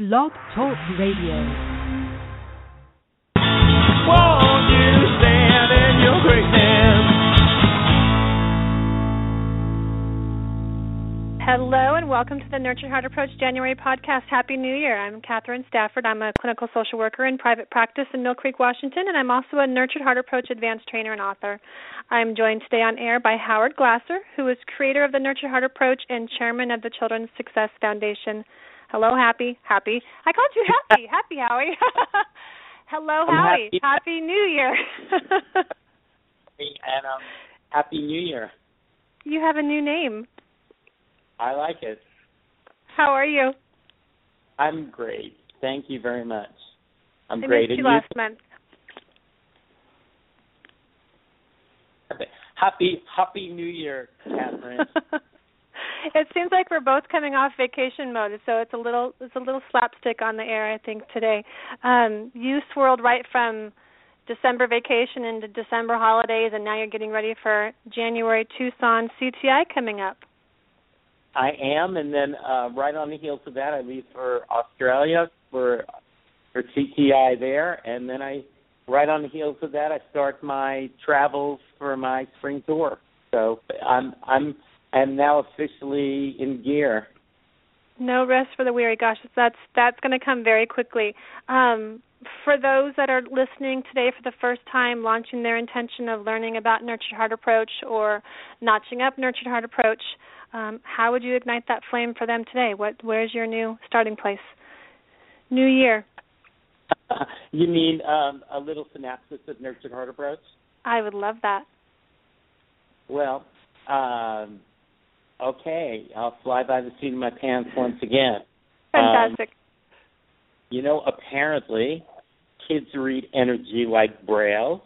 Blog Talk Radio. Won't you stand in your greatness? Hello and welcome to the Nurtured Heart Approach January podcast. Happy New Year. I'm Catherine Stafford. I'm a clinical social worker in private practice in Mill Creek, Washington, and I'm also a Nurtured Heart Approach advanced trainer and author. I'm joined today on air by Howard Glasser, who is creator of the Nurtured Heart Approach and chairman of the Children's Success Foundation. Hello, Happy. Happy. I called you Happy. happy, Howie. Hello, I'm Howie. happy. Happy New Year. and um, happy New Year. you have a new name. I like it. How are you? I'm great. Thank you very much. I'm I great. missed And you last month. happy Happy New Year, Catherine. It seems like we're both coming off vacation mode, so it's a little it's a little slapstick on the air, I think today. Um, you swirled right from December vacation into December holidays, and now you're getting ready for January Tucson CTI coming up. I am, and then uh, right on the heels of that, I leave for Australia for for CTI there, and then I right on the heels of that, I start my travels for my spring tour. So I'm I'm I'm now officially in gear. No rest for the weary. Gosh, that's that's going to come very quickly. Um, for those that are listening today for the first time, launching their intention of learning about Nurtured Heart Approach or notching up Nurtured Heart Approach, um, how would you ignite that flame for them today? What where's your new starting place? New year. you mean um, a little synopsis of Nurtured Heart Approach? I would love that. Well, um, okay, I'll fly by the seat of my pants once again. Fantastic. Um, you know, apparently, kids read energy like Braille.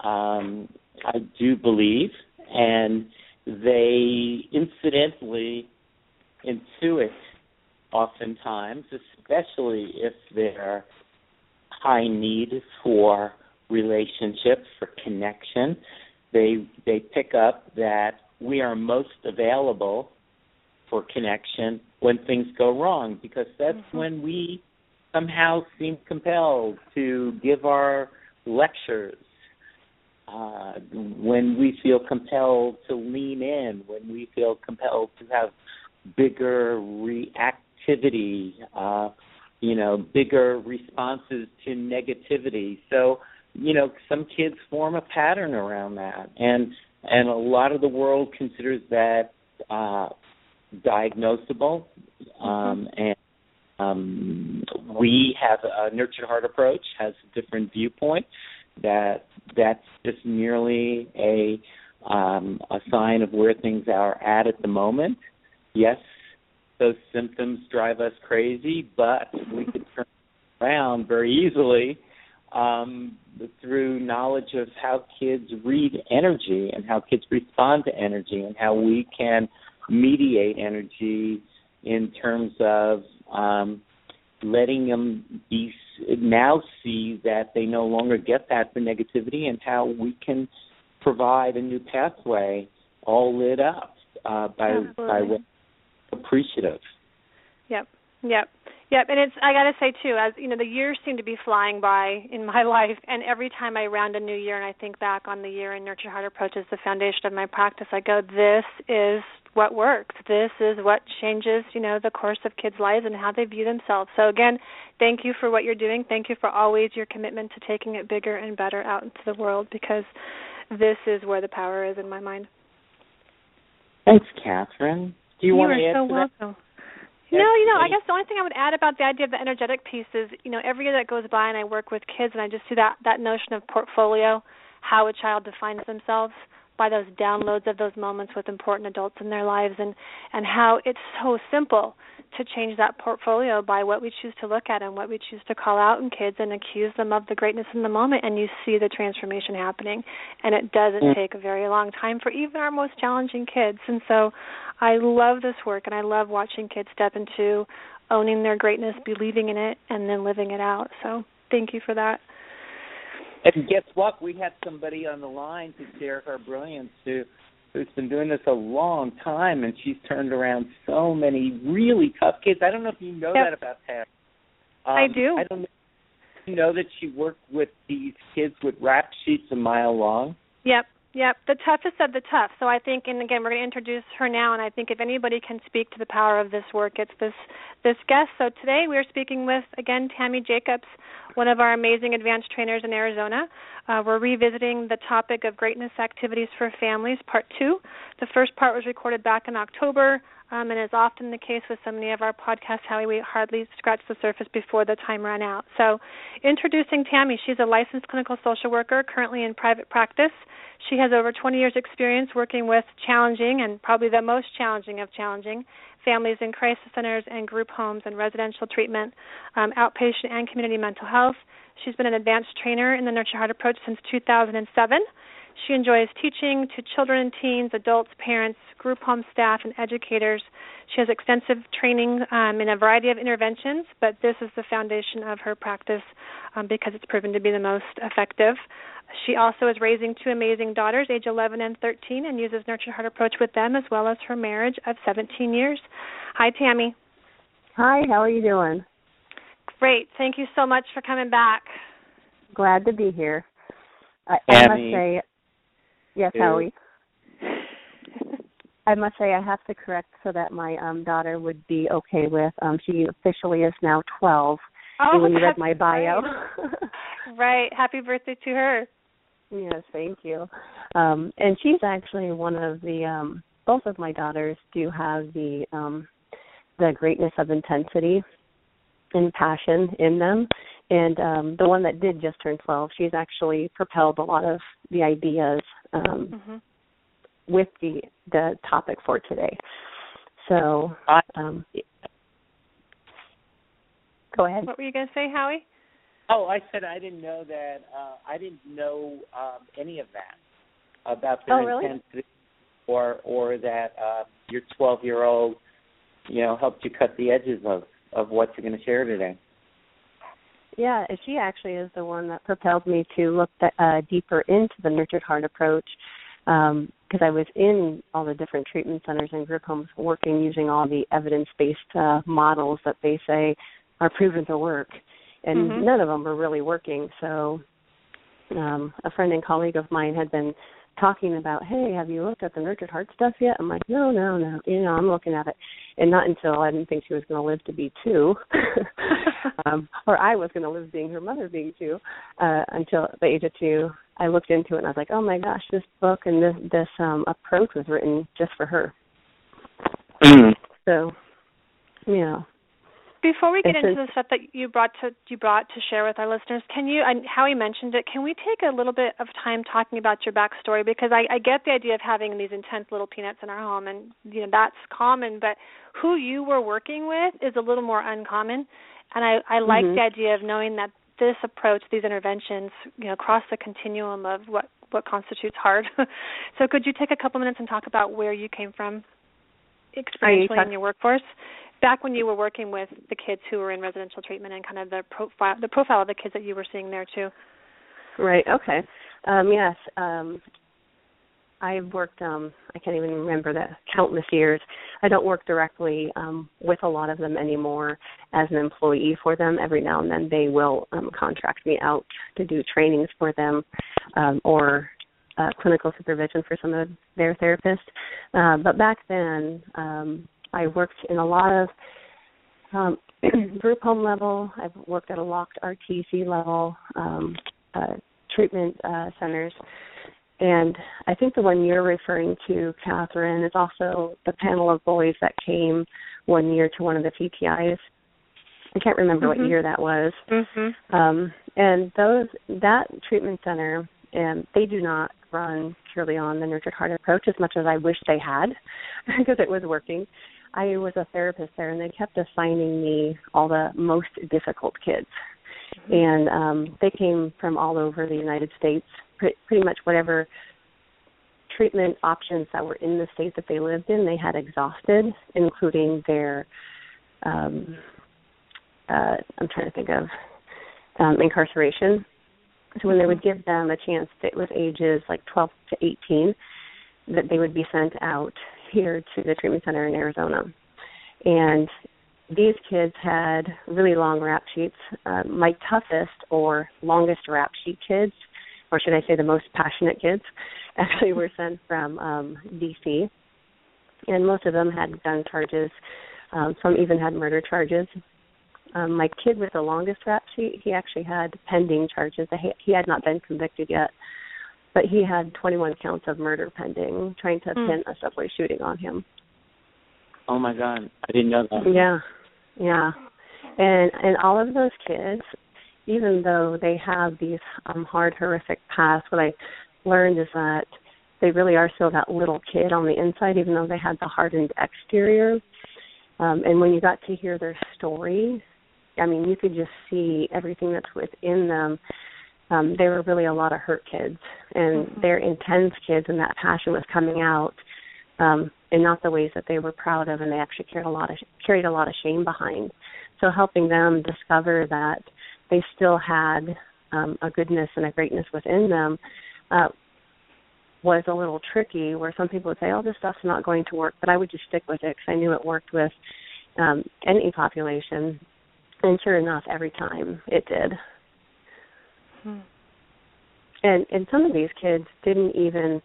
Um, I do believe, and they incidentally intuit oftentimes, especially if they're high need for relationship, for connection. They they pick up that we are most available for connection when things go wrong because that's Mm-hmm. when we somehow seem compelled to give our lectures. Uh, when we feel compelled to lean in when we feel compelled to have bigger reactivity uh, you know bigger responses to negativity. So you know some kids form a pattern around that. And and a lot of the world considers that uh diagnosable. Um and um we have a nurtured heart approach has a different viewpoint that that's just merely a um a sign of where things are at at the moment. Yes those symptoms drive us crazy but we could turn around very easily um, through knowledge of how kids read energy and how kids respond to energy and how we can mediate energy in terms of um, letting them be now see that they no longer get that for negativity and how we can provide a new pathway all lit up uh, by by Absolutely. way appreciative. Yep. Yep. Yep. And it's I gotta say too, as you know, the years seem to be flying by in my life and every time I round a new year and I think back on the year and Nurture Heart Approach as the foundation of my practice, I go, This is what works. This is what changes, you know, the course of kids' lives and how they view themselves. So again, thank you for what you're doing. Thank you for always your commitment to taking it bigger and better out into the world because this is where the power is in my mind. Thanks, Catherine. Do you, want are to add so to that? No, you know, I guess the only thing I would add about the idea of the energetic piece is, you know, every year that goes by and I work with kids and I just see that that notion of portfolio, how a child defines themselves by those downloads of those moments with important adults in their lives and and how it's so simple to change that portfolio by what we choose to look at and what we choose to call out in kids and accuse them of the greatness in the moment and you see the transformation happening and it doesn't mm. take a very long time for even our most challenging kids and so I love this work and I love watching kids step into owning their greatness, believing in it and then living it out. So thank you for that. And guess what? We had somebody on the line to share her brilliance who who's been doing this a long time, and she's turned around so many really tough kids. I don't know if you know yep. that about Pam. Um, I do. I don't know, you know that she worked with these kids with rap sheets a mile long. Yep. Yep, the toughest of the tough. So I think, and again, we're going to introduce her now. And I think if anybody can speak to the power of this work, it's this this guest. So today we are speaking with again Tammy Jacobs, one of our amazing advanced trainers in Arizona. Uh, we're revisiting the topic of greatness activities for families, part two. The first part was recorded back in October. Um, and as often the case with so many of our podcasts, Howie, we hardly scratch the surface before the time ran out. So, introducing Tammy, she's a licensed clinical social worker currently in private practice. She has over 20 years' experience working with challenging and probably the most challenging of challenging families in crisis centers and group homes and residential treatment, um, outpatient and community mental health. She's been an advanced trainer in the Nurture Heart approach since 2007. She enjoys teaching to children and teens, adults, parents, group home staff, and educators. She has extensive training um, in a variety of interventions, but this is the foundation of her practice um, because it's proven to be the most effective. She also is raising two amazing daughters, age 11 and 13, and uses Nurture Heart approach with them as well as her marriage of 17 years. Hi, Tammy. Hi, how are you doing? Great. Thank you so much for coming back. Glad to be here. I, I must say, yes, Howie. I must say I have to correct so that my um daughter would be okay with. Um she officially is now 12. Oh, and when you read my bio. right. Happy birthday to her. Yes, thank you. Um, and she's actually one of the um, both of my daughters do have the um, the greatness of intensity and passion in them. And um, the one that did just turn 12, she's actually propelled a lot of the ideas um, mm-hmm. with the the topic for today. So, um, go ahead. What were you going to say, Howie? Oh, I said I didn't know that. Uh, I didn't know um, any of that about their oh, really? intensity, or or that uh, your 12 year old, you know, helped you cut the edges of of what you're going to share today. Yeah, she actually is the one that propelled me to look uh, deeper into the nurtured heart approach because um, I was in all the different treatment centers and group homes working using all the evidence based uh, models that they say are proven to work and mm-hmm. none of them were really working. So um a friend and colleague of mine had been talking about, hey, have you looked at the nurtured heart stuff yet? I'm like, no, no, no. You know, I'm looking at it, and not until I didn't think she was going to live to be two, um, or I was going to live being her mother being two, uh, until the age of two. I looked into it and I was like, oh my gosh, this book and this this um approach was written just for her. Mm. So, you know, before we get into the stuff that you brought to you brought to share with our listeners, can you and Howie mentioned it? Can we take a little bit of time talking about your backstory? Because I, I get the idea of having these intense little peanuts in our home, and you know that's common. But who you were working with is a little more uncommon, and I, I like mm-hmm. the idea of knowing that this approach, these interventions, you know, cross the continuum of what what constitutes hard. so, could you take a couple minutes and talk about where you came from experientially in your workforce? Back when you were working with the kids who were in residential treatment and kind of the profile the profile of the kids that you were seeing there too. Right. Okay. Um, yes. Um, I've worked. Um, I can't even remember the countless years. I don't work directly um, with a lot of them anymore as an employee for them. Every now and then they will um, contract me out to do trainings for them um, or uh, clinical supervision for some of their therapists. Uh, but back then, um, I worked in a lot of um, group home level. I've worked at a locked RTC level, um, uh, treatment uh, centers. And I think the one you're referring to, Catherine, is also the panel of boys that came one year to one of the CTIs. I can't remember mm-hmm. what year that was. Mm-hmm. Um, and those that treatment center, and they do not run purely on the nurtured heart approach as much as I wish they had because it was working. I was a therapist there, and they kept assigning me all the most difficult kids, mm-hmm. and um, they came from all over the United States. Pre- pretty much whatever treatment options that were in the state that they lived in, they had exhausted, including their. Um, uh, I'm trying to think of um, incarceration. So when they would give them a chance, it was ages like 12 to 18, that they would be sent out here to the treatment center in Arizona. And these kids had really long rap sheets. Uh, my toughest or longest rap sheet kids, or should I say the most passionate kids, actually were sent from um, DC. And most of them had gun charges. Um, some even had murder charges. Um, my kid with the longest rap sheet, he actually had pending charges. He had not been convicted yet but he had 21 counts of murder pending, trying to mm. pin a subway shooting on him. Oh my God, I didn't know that. Yeah, yeah, and and all of those kids, even though they have these um hard, horrific pasts, what I learned is that they really are still that little kid on the inside, even though they had the hardened exterior. Um, and when you got to hear their story, I mean, you could just see everything that's within them um, they were really a lot of hurt kids, and mm-hmm. they're intense kids, and that passion was coming out um, in not the ways that they were proud of, and they actually carried a lot of carried a lot of shame behind. So helping them discover that they still had um, a goodness and a greatness within them uh, was a little tricky. Where some people would say, "Oh, this stuff's not going to work," but I would just stick with it because I knew it worked with um, any population. And sure enough, every time it did. Hmm. And and some of these kids didn't even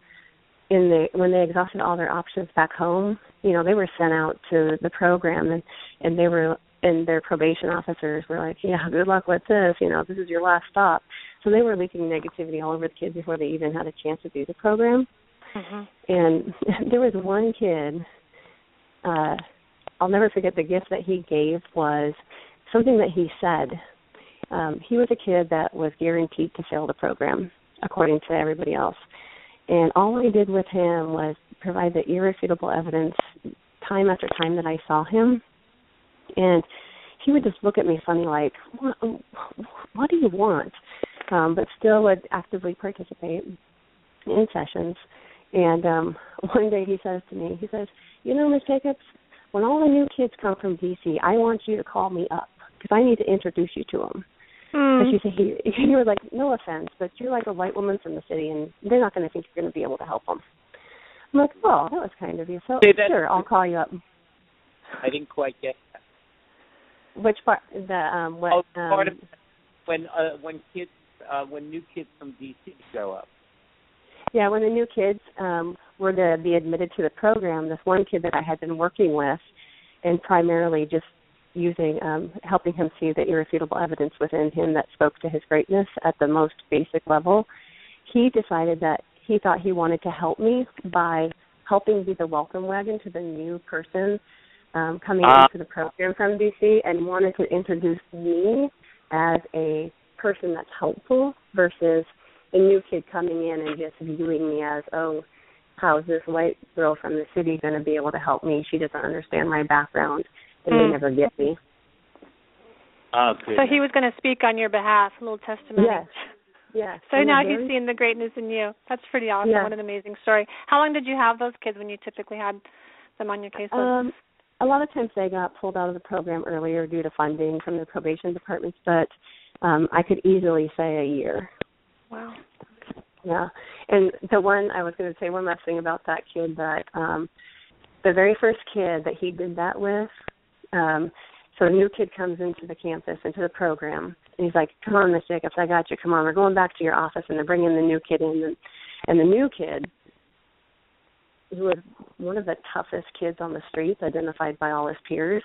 in the when they exhausted all their options back home, you know, they were sent out to the program and and they were and their probation officers were like, "Yeah, good luck with this. You know, this is your last stop." So they were leaking negativity all over the kids before they even had a chance to do the program. Mm-hmm. And there was one kid. uh I'll never forget the gift that he gave was something that he said um, he was a kid that was guaranteed to fail the program, according to everybody else. And all I did with him was provide the irrefutable evidence time after time that I saw him. And he would just look at me funny like, what, what do you want? Um, but still would actively participate in sessions. And um, one day he says to me, he says, you know, Miss Jacobs, when all the new kids come from DC, I want you to call me up because I need to introduce you to them. Mm. And she said, he, he was like, no offense, but you're like a white woman from the city, and they're not going to think you're going to be able to help them. I'm like, well, that was kind of you. So sure, I'll call you up. I didn't quite get that. Which part? The um, what? Oh, part um, of when uh, when kids uh, when new kids from DC show up. Yeah, when the new kids um, were to be admitted to the program, this one kid that I had been working with, and primarily just using um, helping him see the irrefutable evidence within him that spoke to his greatness at the most basic level, he decided that he thought he wanted to help me by helping be the welcome wagon to the new person um, coming uh, into the program from DC and wanted to introduce me as a person that's helpful versus a new kid coming in and just viewing me as, oh, how's this white girl from the city going to be able to help me? She doesn't understand my background and mm. they never get me. Okay. So he was going to speak on your behalf, a little testimony. Yes. Yes. So now he's seeing the greatness in you. That's pretty awesome. What an amazing story. How long did you have those kids when you typically had them on your case Um, a lot of times they got pulled out of the program earlier due to funding from the probation departments, but um I could easily say a year. Wow. Yeah. And the one I was going to say one last thing about that kid that um the very first kid that he did that with um, so a new kid comes into the campus, into the program, and he's like, "Come on, Miss Jacobs, I got you. Come on, we're going back to your office." And they're bringing the new kid in, and, and the new kid, who was one of the toughest kids on the streets, identified by all his peers,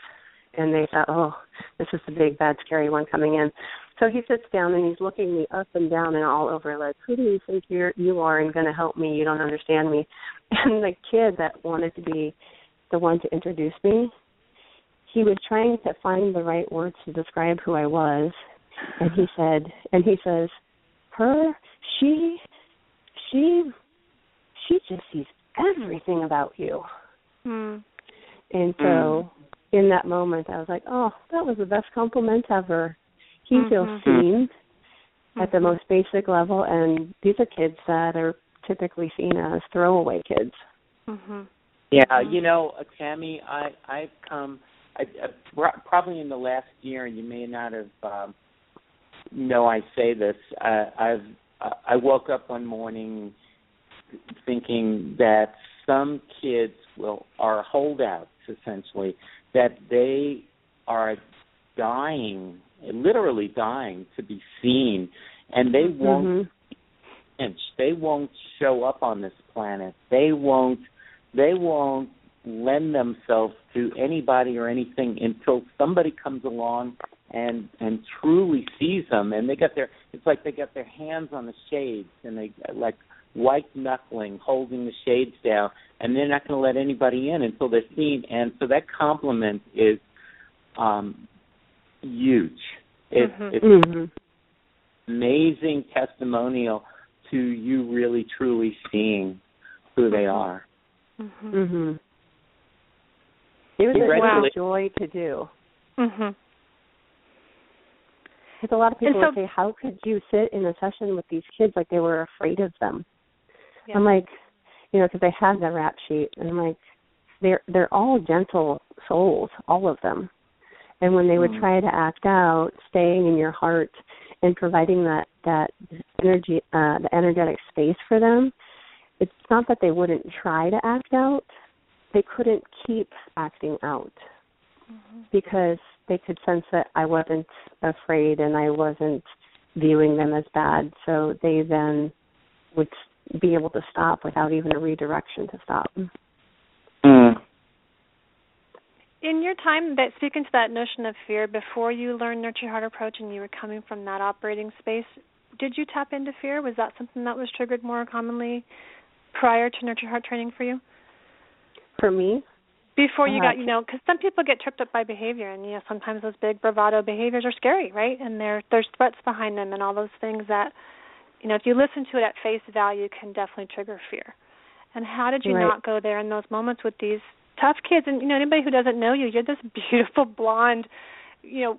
and they thought, "Oh, this is the big, bad, scary one coming in." So he sits down and he's looking me up and down and all over, like, "Who do you think you're you are and going to help me? You don't understand me." And the kid that wanted to be the one to introduce me he was trying to find the right words to describe who I was, and he said, and he says, her, she, she, she just sees everything about you. Hmm. And so Mm. in that moment I was like, Oh, that was the best compliment ever. He feels Mhm. seen at the Mhm. most basic level and these are kids that are typically seen as throwaway kids. Mhm. Yeah, you know, uh, Tammy, I I've come I, I pro- probably in the last year, and you may not have um, know I say this. Uh, I've uh, I woke up one morning thinking that some kids will are holdouts essentially that they are dying, literally dying to be seen, and they won't Mhm. They won't show up on this planet. They won't they won't lend themselves to anybody or anything until somebody comes along and and truly sees them and they got their it's like they got their hands on the shades and they like white knuckling holding the shades down and they're not going to let anybody in until they're seen and so that compliment is um huge it's Mhm. it's Mhm. amazing testimonial to you really truly seeing who they Mhm. are. Mhm. It was a, it was Congratulations. a joy to do. Mhm. Because a lot of people And would say, "How could you sit in a session with these kids like they were afraid of them?" Yeah. I'm like, you know, because they had the rap sheet, and I'm like, they're they're all gentle souls, all of them. And when they would Mm. try to act out, staying in your heart and providing that that energy, uh, the energetic space for them, it's not that they wouldn't try to act out; they couldn't keep acting out mm-hmm. because they could sense that I wasn't afraid and I wasn't viewing them as bad. So they then would be able to stop without even a redirection to stop. Mm. In your time that speaking to that notion of fear before you learned nurture heart approach and you were coming from that operating space, did you tap into fear? Was that something that was triggered more commonly prior to nurture heart training for you? For me, Before you Uh, got, you know, because some people get tripped up by behavior, and you know, sometimes those big bravado behaviors are scary, right? And there, there's threats behind them, and all those things that, you know, if you listen to it at face value, can definitely trigger fear. And how did you Right. not go there in those moments with these tough kids? And you know, anybody who doesn't know you, you're this beautiful blonde, you know,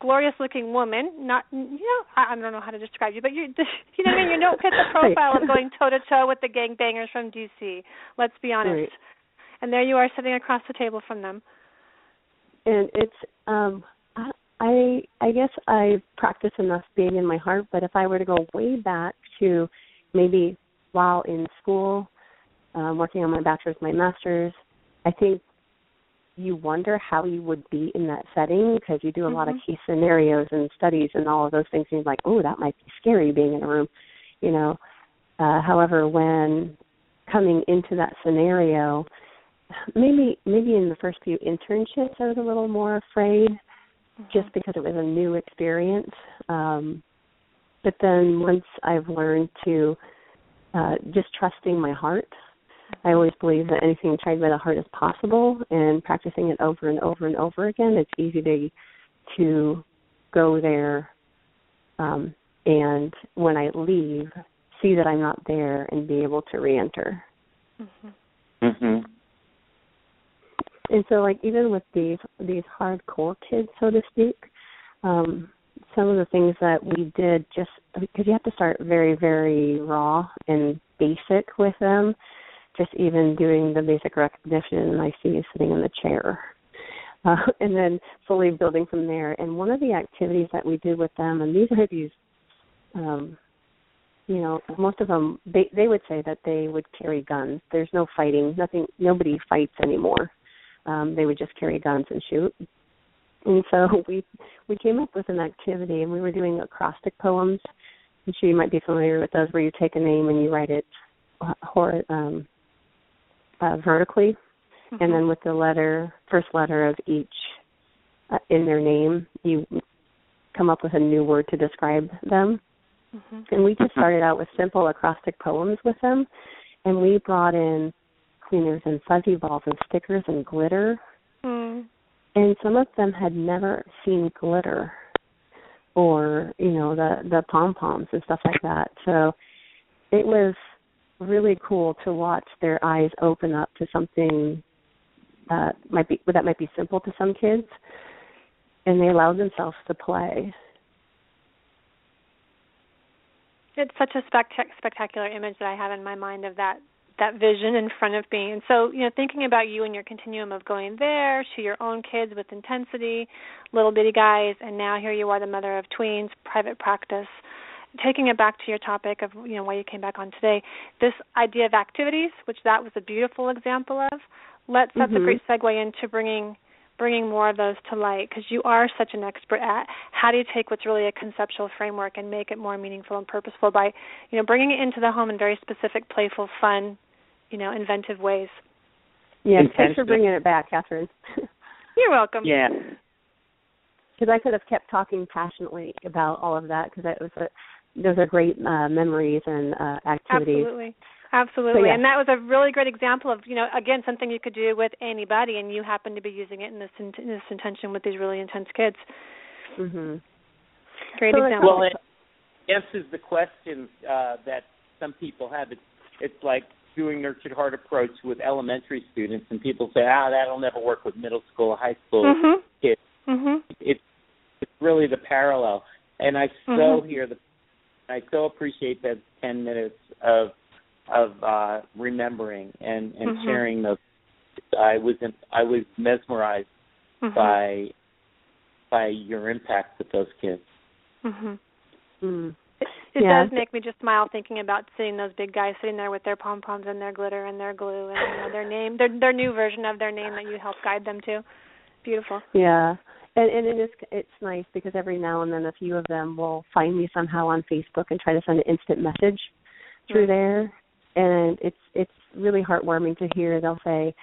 glorious-looking woman. Not, you know, I, I don't know how to describe you, but you, you know, what I mean, you don't fit the Right. profile of going toe to toe with the gangbangers from DC. Let's be honest Right. and there you are sitting across the table from them. and it's um I I I guess I practice enough being in my heart, but if I were to go way back to maybe while in school, um, working on my bachelor's, my master's, I think you wonder how you would be in that setting because you do a lot of Mhm. case scenarios and studies and all of those things. And you're like, oh, that might be scary being in a room, you know. Uh, however, when coming into that scenario, maybe maybe in the first few internships I was a little more afraid just because it was a new experience. Um but then once I've learned to uh just trusting my heart, I always believe that anything tried by the heart is possible and practicing it over and over and over again, it's easy to to go there um and when I leave see that I'm not there and be able to re-enter. Mm-hmm. Mhm. and so like even with these these hardcore kids so to speak um some of the things that we did just because you have to start very very raw and basic with them just even doing the basic recognition and i see you sitting in the chair. Uh, and then slowly building from there. And one of the activities that we did with them and these are these um you know most of them they they would say that they would carry guns. There's no fighting nothing nobody fights anymore. Um they would just carry guns and shoot. And so we we came up with an activity and we were doing acrostic poems. I'm sure you might be familiar with those where you take a name and you write it uh, um uh, vertically and then with the letter first letter of each uh, in their name you come up with a new word to describe them. Mhm. and we just started out with simple acrostic poems with them and we brought in cleaners and fuzzy balls and stickers and glitter. Mm. and some of them had never seen glitter or you know the the pom poms and stuff like that. So it was really cool to watch their eyes open up to something uh might be that might be simple to some kids and they allow themselves to play it's such a spect- spectacular image that I have in my mind of that that vision in front of me. And so, you know, thinking about you and your continuum of going there to your own kids with intensity, little bitty guys, and now here you are, the mother of tweens, private practice. Taking it back to your topic of, you know, why you came back on today, this idea of activities, which that was a beautiful example of, let's that's mm-hmm. a great segue into bringing bringing more of those to light because you are such an expert at how do you take what's really a conceptual framework and make it more meaningful and purposeful by you know bringing it into the home in very specific playful fun you know inventive ways. Yeah thanks for bringing it back catherine. You're welcome. Yeah. Because i could have kept talking passionately about all of that because it was a those are great uh, memories and uh, activities absolutely Absolutely. yeah. And that was a really great example of, you know, again, something you could do with anybody and you happen to be using it in this in, this intention with these really intense kids. Mm-hmm. Great so example. Well, it answers the question uh, that some people have. It's, it's like doing nurtured heart approach with elementary students, and people say, "Ah, that'll never work with middle school, or high school mhm. kids." Mhm. It's it's really the parallel, and I so Mhm. hear the I so appreciate that ten minutes of of uh, remembering and and Mhm. sharing those. I was in, I was mesmerized Mhm. by by your impact with those kids. Mhm. Mm. It, it Yeah. does make me just smile thinking about seeing those big guys sitting there with their pom poms and their glitter and their glue and you know, their name, their their new version of their name that you helped guide them to. Beautiful. Yeah. And and it is it's nice because every now and then a few of them will find me somehow on Facebook and try to send an instant message through Mm. there and it's it's really heartwarming to hear they'll say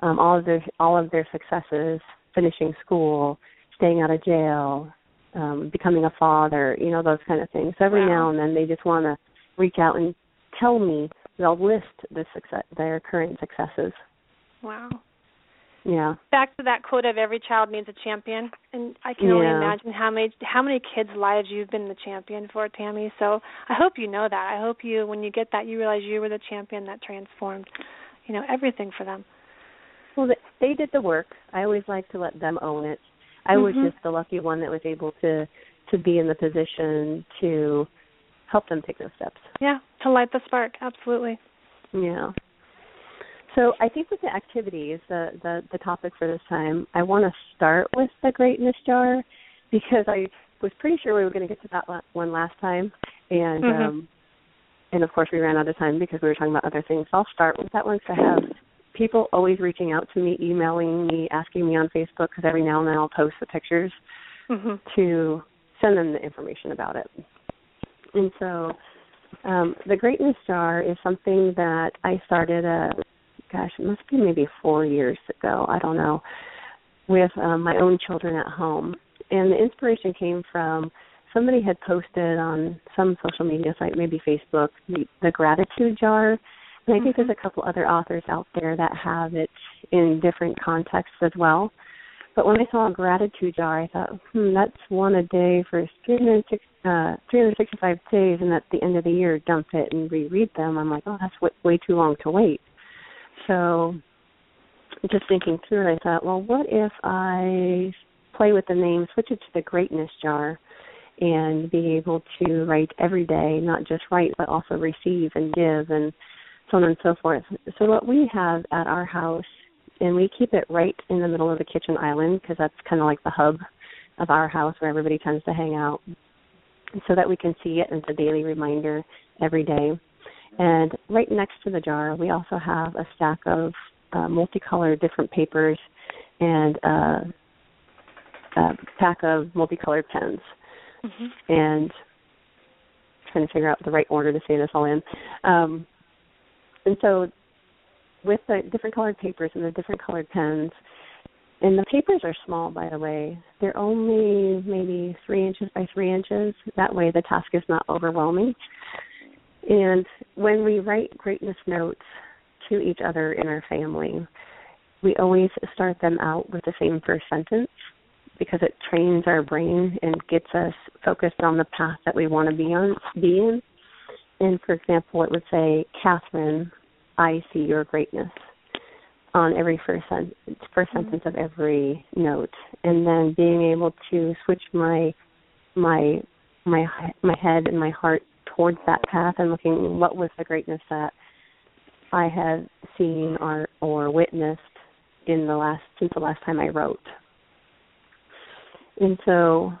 um all of their all of their successes finishing school staying out of jail um becoming a father you know those kind of things so every Wow. now and then they just want to reach out and tell me they'll list the success their current successes Wow. Yeah Back to that quote of every child needs a champion, and I can only Yeah. imagine how many how many kids' lives you've been the champion for, Tammy. So I hope you know that. I hope you, when you get that, you realize you were the champion that transformed, you know, everything for them. Well, they, they did the work. I always like to let them own it. I was Mhm. just the lucky one that was able to to be in the position to help them take those steps. Yeah, to light the spark, absolutely. Yeah. So I think with the activities, the the, the topic for this time, I want to start with the greatness jar because I was pretty sure we were going to get to that one last time, and Mhm. um, and of course we ran out of time because we were talking about other things. So I'll start with that one because I have people always reaching out to me, emailing me, asking me on Facebook because every now and then I'll post the pictures Mhm. to send them the information about it. And so um, the Greatness Jar is something that I started, uh, gosh, it must be maybe four years ago, I don't know, with um, my own children at home. And the inspiration came from somebody had posted on some social media site, maybe Facebook, the, the gratitude jar. And I think there's a couple other authors out there that have it in different contexts as well. But when I saw a gratitude jar, I thought, hmm, that's one a day for 306, uh, 365 days, and at the end of the year, dump it and reread them. I'm like, oh, that's way too long to wait. So, just thinking through it, I thought, well, what if I play with the name, switch it to the greatness jar, and be able to write every day, not just write, but also receive and give, and so on and so forth. So, what we have at our house and we keep it right in the middle of the kitchen island because that's kind of like the hub of our house where everybody tends to hang out so that we can see it as a daily reminder every day and right next to the jar we also have a stack of uh, multicolored different papers and uh, a pack of multicolored pens Mhm. and trying to figure out the right order to say this all in um, and so with the different colored papers and the different colored pens. And the papers are small, by the way. They're only maybe three inches by three inches. That way, the task is not overwhelming. And when we write greatness notes to each other in our family, we always start them out with the same first sentence because it trains our brain and gets us focused on the path that we want to be on be in. And for example, it would say, Catherine, I see your greatness. on every first sen- first mm-hmm. sentence of every note, and then being able to switch my my my my head and my heart towards that path and looking what was the greatness that I had seen or or witnessed in the last since the last time I wrote. And so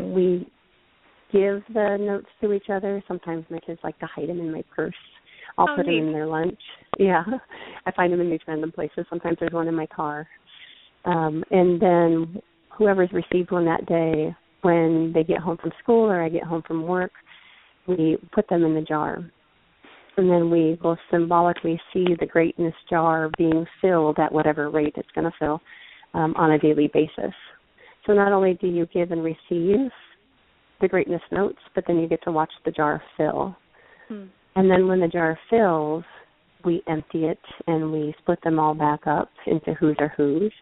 we give the notes to each other. Sometimes my kids like to hide them in my purse. I'll oh, put neat. them in their lunch. Yeah, I find them in these random places. Sometimes there's one in my car. Um, and then whoever's received one that day, when they get home from school or I get home from work, we put them in the jar. And then we will symbolically see the greatness jar being filled at whatever rate it's going to fill um, on a daily basis. So not only do you give and receive the greatness notes, but then you get to watch the jar fill. Hmm. And then when the jar fills, we empty it and we split them all back up into whose are whose.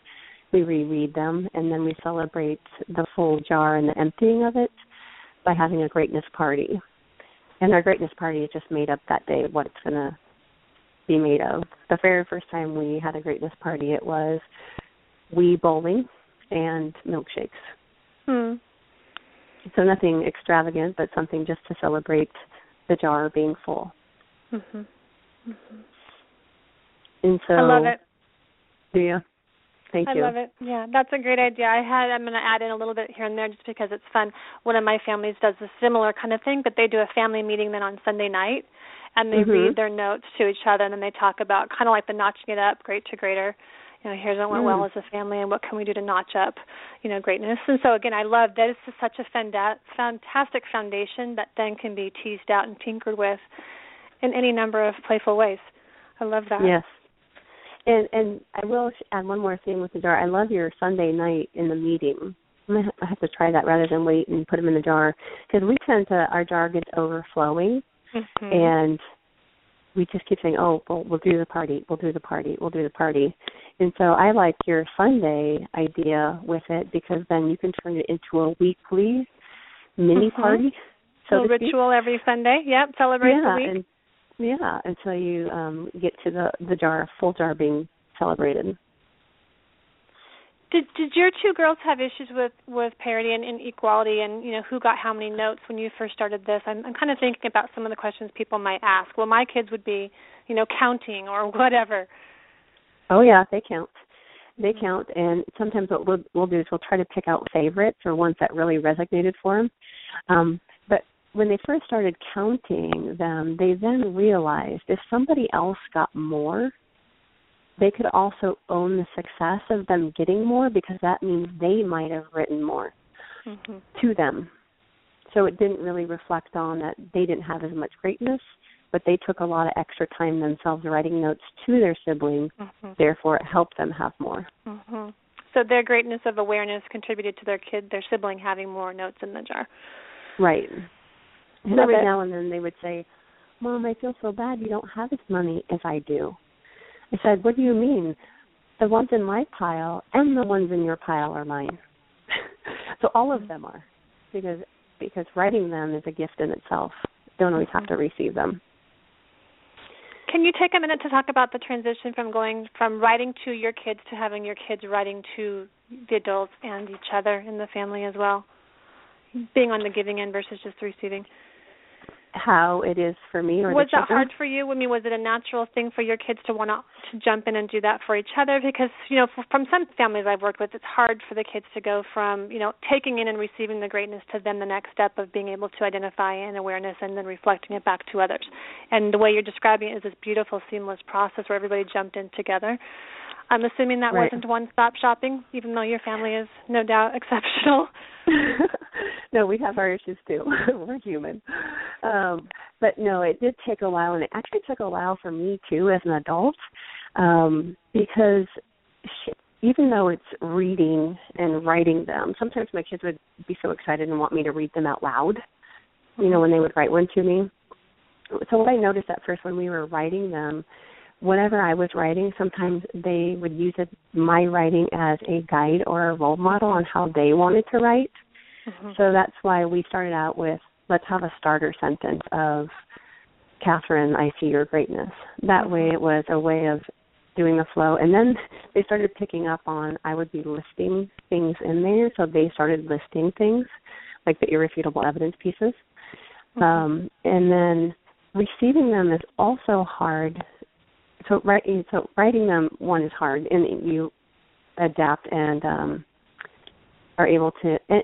We reread them and then we celebrate the full jar and the emptying of it by having a greatness party. And our greatness party is just made up that day what it's going to be made of. The very first time we had a greatness party, it was Wii bowling and milkshakes. Hmm. So nothing extravagant, but something just to celebrate the jar being full. Mhm. Mhm. And so I love it. Do you? I love it. Yeah, that's a great idea. I had I'm going to add in a little bit here and there just because it's fun. One of my families does a similar kind of thing, but they do a family meeting then on Sunday night and they Mhm. read their notes to each other and then they talk about kind of like the notching it up, great to greater. You know, here's what went well Mm. as a family and what can we do to notch up, you know, greatness. And so again, I love that it's just such a fanda- fantastic foundation that then can be teased out and tinkered with in any number of playful ways. I love that. Yes. And and I will add one more thing with the jar. I love your Sunday night in the meeting. I'm gonna ha- I have to try that rather than wait and put them in the jar because we tend to our jar gets overflowing Mhm. and we just keep saying, "Oh, well, we'll do the party, we'll do the party, we'll do the party," and so I like your Sunday idea with it because then you can turn it into a weekly mini Mhm. party. So little to speak. ritual every Sunday. Yep, celebrate yeah, the week. and yeah, until you um get to the the jar, full jar being celebrated. Did did your two girls have issues with with parity and inequality and you know who got how many notes when you first started this? I'm I'm kind of thinking about some of the questions people might ask. Well, my kids would be, you know, counting or whatever. Oh yeah, they count. They count, and sometimes what we'll, we'll do is we'll try to pick out favorites or ones that really resonated for them. Um, when they first started counting them, they then realized if somebody else got more, they could also own the success of them getting more because that means they might have written more Mm-hmm. to them. So it didn't really reflect on that they didn't have as much greatness, but they took a lot of extra time themselves writing notes to their siblings. Mm-hmm. Therefore, it helped them have more. Mm-hmm. So their greatness of awareness contributed to their kid, their sibling having more notes in the jar. Right. And every it. now and then they would say, Mom, I feel so bad you don't have as many as I do. I said, What do you mean? The ones in my pile and the ones in your pile are mine. so all of them are. Because because writing them is a gift in itself. Don't always have to mm-hmm. receive them. Can you take a minute to talk about the transition from going from writing to your kids to having your kids writing to the adults and each other in the family as well? Being on the giving end versus just receiving. How it is for me or was that hard for you? I mean, was it a natural thing for your kids to want to to jump in and do that for each other? Because you know, from some families I've worked with, it's hard for the kids to go from you know taking in and receiving the greatness to then the next step of being able to identify an awareness and then reflecting it back to others. And the way you're describing it is this beautiful, seamless process where everybody jumped in together. I'm assuming that Right. wasn't one-stop shopping, even though your family is no doubt exceptional. no, we have our issues too. We're human. Um, but no, it did take a while, and it actually took a while for me too as an adult, um, because sh even though it's reading and writing them, sometimes my kids would be so excited and want me to read them out loud. You know, when they would write one to me. So what I noticed at first when we were writing them, whenever I was writing, sometimes they would use it, my writing as a guide or a role model on how they wanted to write. Mhm. So that's why we started out with let's have a starter sentence of Catherine, I see your greatness. That way it was a way of doing the flow and then they started picking up on I would be listing things in there so they started listing things like the irrefutable evidence pieces mm-hmm. um, and then receiving them is also hard so writing so writing them one is hard and you adapt and um, are able to eh,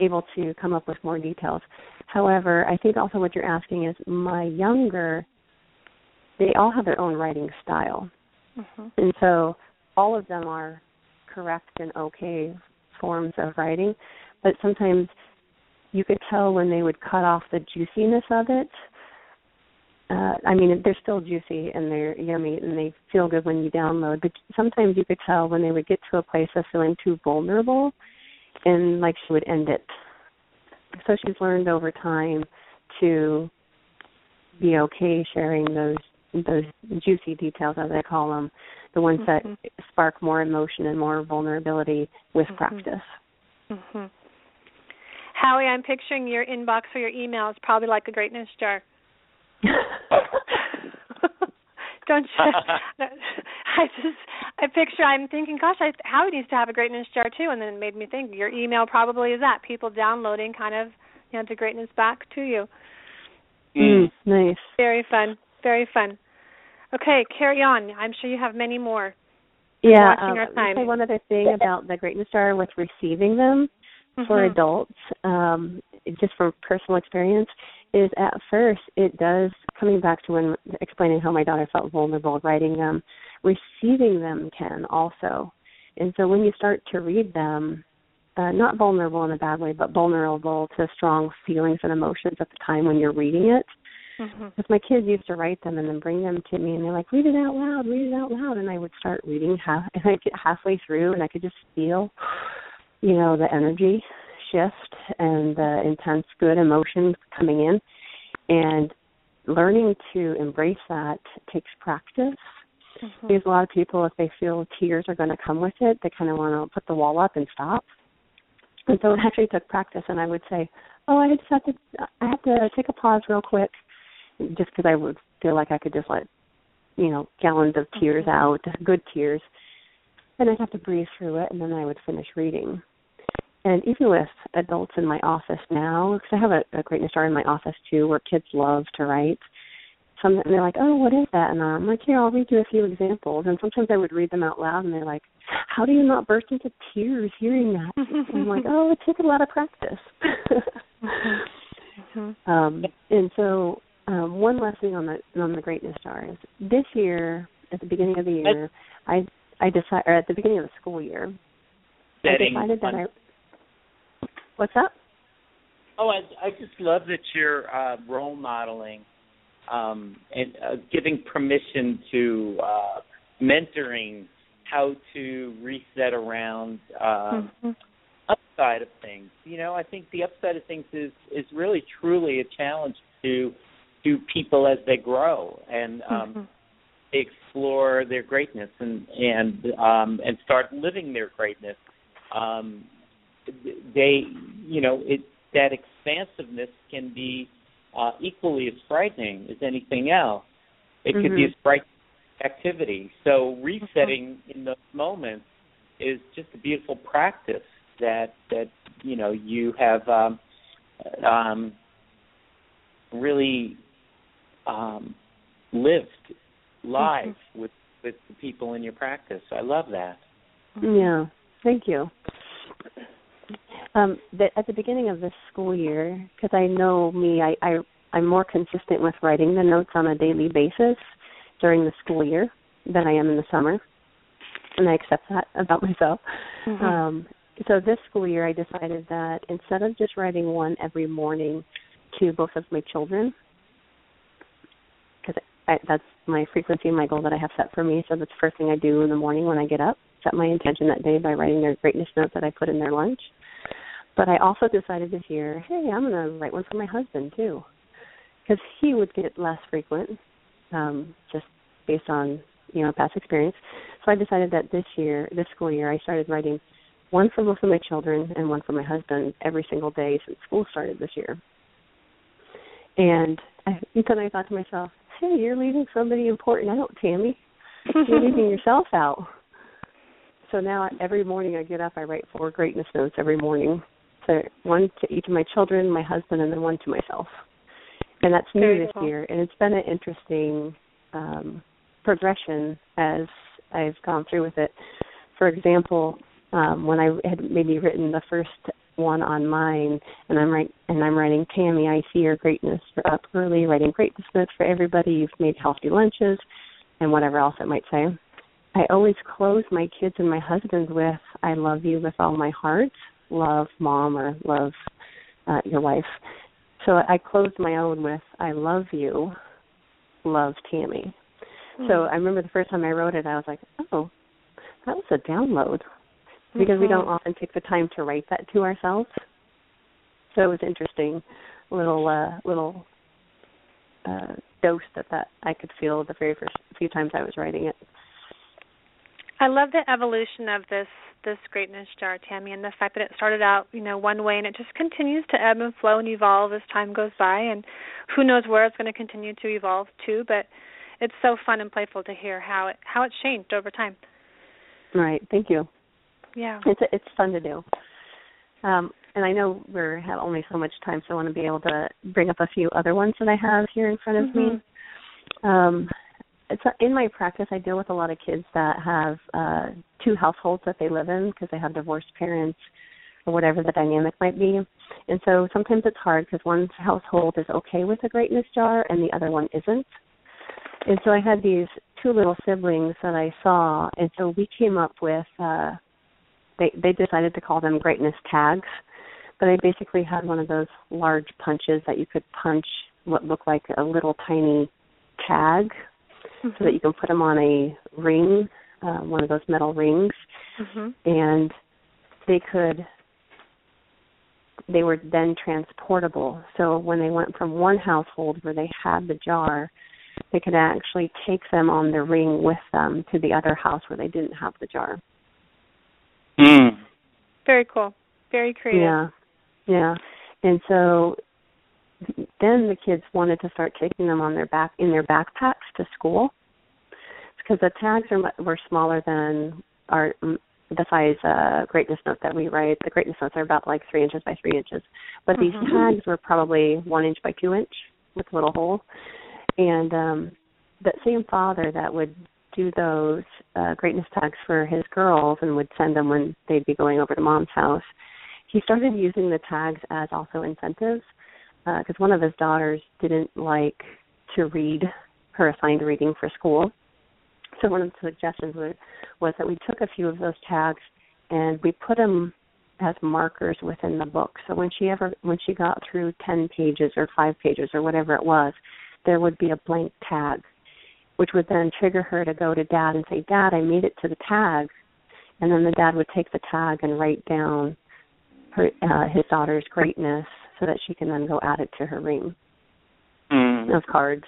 able to come up with more details however i think also what you're asking is my younger they all have their own writing style Mm-hmm. And so all of them are correct and okay forms of writing, but sometimes you could tell when they would cut off the juiciness of it. Uh, I mean, they're still juicy and they're yummy and they feel good when you download, but sometimes you could tell when they would get to a place of feeling too vulnerable and like she would end it. So she's learned over time to be okay sharing those those juicy details, as I call them, the ones mm-hmm. that spark more emotion and more vulnerability with mm-hmm. practice. Mm-hmm. Howie, I'm picturing your inbox or your email is probably like a greatness jar. Don't you? I just I picture I'm thinking, gosh, I, Howie needs to have a greatness jar too, and then it made me think your email probably is that people downloading kind of you know the greatness back to you. Mm, nice. Very fun. Very fun. Okay, carry on. I'm sure you have many more. Yeah, um, say one other thing about the greatness jar with receiving them mm-hmm. for adults, um, just from personal experience, is at first it does coming back to when explaining how my daughter felt vulnerable writing them, receiving them can also. And so when you start to read them, uh, not vulnerable in a bad way, but vulnerable to strong feelings and emotions at the time when you're reading it, Mm-hmm. Because my kids used to write them and then bring them to me, and they're like, "Read it out loud, read it out loud," and I would start reading half, and I'd get halfway through, and I could just feel, you know, the energy shift and the intense good emotions coming in, and learning to embrace that takes practice. Mm-hmm. Because a lot of people, if they feel tears are going to come with it, they kind of want to put the wall up and stop. And so it actually took practice, and I would say, "Oh, I just have to, I have to take a pause real quick just because I would feel like I could just let, you know, gallons of tears mm-hmm. out, good tears, and I'd have to breathe through it, and then I would finish reading. And even with adults in my office now, because I have a, a greatness jar in my office too, where kids love to write. Some and they're like, "Oh, what is that?" And I'm like, "Here, I'll read you a few examples." And sometimes I would read them out loud, and they're like, "How do you not burst into tears hearing that?" and I'm like, "Oh, it took a lot of practice." mm-hmm. um, and so um, one last thing on the on the greatness stars. This year, at the beginning of the year, I I decided, or at the beginning of the school year, I decided that I. What's up? Oh, I I just love that you're uh, role modeling um, and uh, giving permission to uh, mentoring how to reset around um, mm-hmm. upside of things. You know, I think the upside of things is is really truly a challenge to to people as they grow and um, mm-hmm. explore their greatness and and um, and start living their greatness. Um, they, you know, it that expansiveness can be uh, equally as frightening as anything else. It mm-hmm. could be a frightening activity. So resetting mm-hmm. in those moments is just a beautiful practice that that you know you have um, um, really um, lived live mm-hmm. with with the people in your practice. I love that. Yeah, thank you. Um, the, at the beginning of this school year, because I know me, I, I I'm more consistent with writing the notes on a daily basis during the school year than I am in the summer, and I accept that about myself. Mm-hmm. Um, so this school year, I decided that instead of just writing one every morning to both of my children, I, that's my frequency my goal that I have set for me. So that's the first thing I do in the morning when I get up. Set my intention that day by writing their greatness note that I put in their lunch. But I also decided this year, hey, I'm going to write one for my husband too, because he would get less frequent, um, just based on you know past experience. So I decided that this year, this school year, I started writing one for both of my children and one for my husband every single day since school started this year. And I, then I thought to myself, hey, you're leaving somebody important out, Tammy. You're leaving yourself out. So now every morning I get up, I write four greatness notes every morning. So one to each of my children, my husband, and then one to myself. And that's new Very this cool. year, and it's been an interesting um, progression as I've gone through with it. For example, um, when I had maybe written the first one on mine, and I'm write and I'm writing Tammy, I see your greatness. You're up early, writing greatness notes for everybody. You've made healthy lunches, and whatever else it might say. I always close my kids and my husband with "I love you with all my heart." Love mom or love uh, your wife. So I closed my own with "I love you." Love Tammy. So I remember the first time I wrote it, I was like, "Oh, that was a download," because we don't often take the time to write that to ourselves. So it was interesting, little uh, little uh, dose that that I could feel the very first few times I was writing it. I love the evolution of this this greatness jar, Tammy, and the fact that it started out, you know, one way and it just continues to ebb and flow and evolve as time goes by and who knows where it's going to continue to evolve to, but it's so fun and playful to hear how it how it's changed over time. Right. Thank you. Yeah. It's it's fun to do. Um, and I know we're have only so much time, so I want to be able to bring up a few other ones that I have here in front of me. Um, it's in my practice. I deal with a lot of kids that have uh, two households that they live in because they have divorced parents or whatever the dynamic might be. And so sometimes it's hard because one household is okay with a greatness jar and the other one isn't. And so I had these two little siblings that I saw, and so we came up with. uh they they decided to call them greatness tags but i basically had one of those large punches that you could punch what looked like a little tiny tag so that you can put them on a ring uh, one of those metal rings Mhm. and they could they were then transportable so when they went from one household where they had the jar they could actually take them on the ring with them to the other house where they didn't have the jar Mm. Very cool. Very creative. Yeah, yeah. And so then the kids wanted to start taking them on their back in their backpacks to school because the tags are were smaller than our mm, the size uh, greatness note that we write. The greatness notes are about like three inches by three inches, but these tags were probably one inch by two inch with a little hole. And um that same father that would do those uh, greatness tags for his girls and would send them when they'd be going over to mom's house. He started using the tags as also incentives because one of his daughters didn't like to read her assigned reading for school. So one of the suggestions was, was that we took a few of those tags and we put them as markers within the book. So when she ever when she got through 10 pages or 5 pages or whatever it was, there would be a blank tag which would then trigger her to go to dad and say, "Dad, I made it to the tag." And then the dad would take the tag and write down her uh, his daughter's greatness so that she can then go add it to her ring Mm. of cards.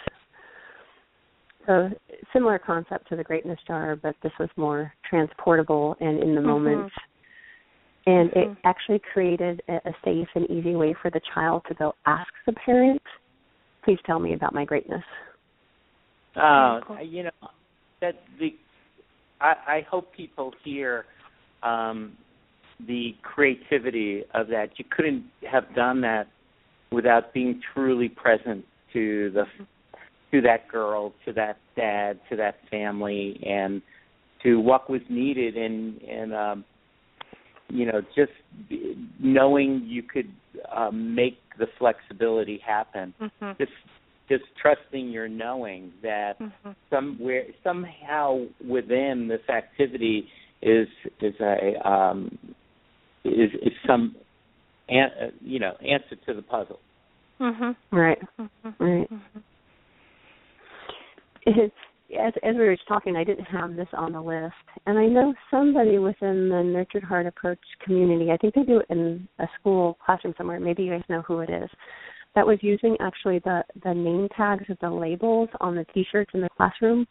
So similar concept to the greatness jar, but this was more transportable and in the moment. And it actually created a, a safe and easy way for the child to go ask the parent, "Please tell me about my greatness." Uh, cool. you know that the I, I hope people hear um, the creativity of that. You couldn't have done that without being truly present to the to that girl, to that dad, to that family, and to what was needed, and and um, you know just knowing you could um, make the flexibility happen. Mhm. Just just trusting your knowing that Mhm. somewhere somehow within this activity is is a um is is some an, uh, you know answer to the puzzle Mhm. Right. Mhm. Right. Mhm. It's as as we were talking, I didn't have this on the list, and I know somebody within the Nurtured Heart Approach community. I think they do it in a school classroom somewhere. Maybe you guys know who it is. That was using actually the the name tags of the labels on the T-shirts in the classroom.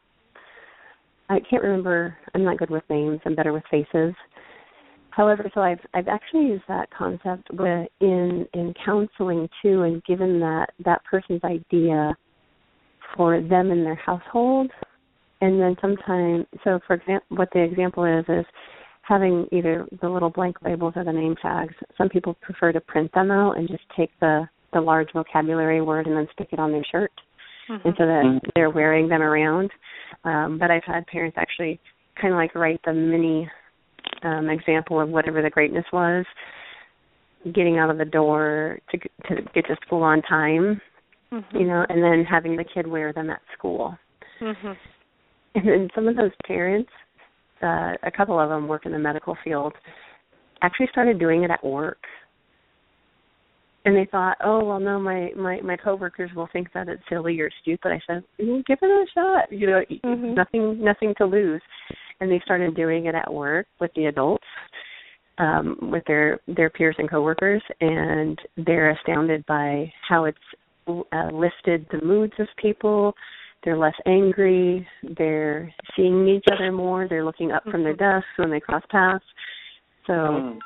I can't remember. I'm not good with names. I'm better with faces. However, so I've I've actually used that concept with in in counseling too, and given that that person's idea for them in their household. And then sometimes so for example what the example is is having either the little blank labels or the name tags some people prefer to print them out and just take the the large vocabulary word and then stick it on their shirt. Mm-hmm. and so that they're wearing them around. Um but i've had parents actually kind of like write the mini um example of whatever the greatness was getting out of the door to to get to school on time Mhm. you know and then having the kid wear them at school Mhm. and then some of those parents, uh, a couple of them work in the medical field, actually started doing it at work. And they thought, oh well, no, my my my coworkers will think that it's silly or stupid. I said, mm, give it a shot. You know, Mhm. nothing nothing to lose. And they started doing it at work with the adults, um, with their their peers and coworkers, and they're astounded by how it's uh, lifted the moods of people, they're less angry they're seeing each other more they're looking up from their desks when they cross paths so Mm.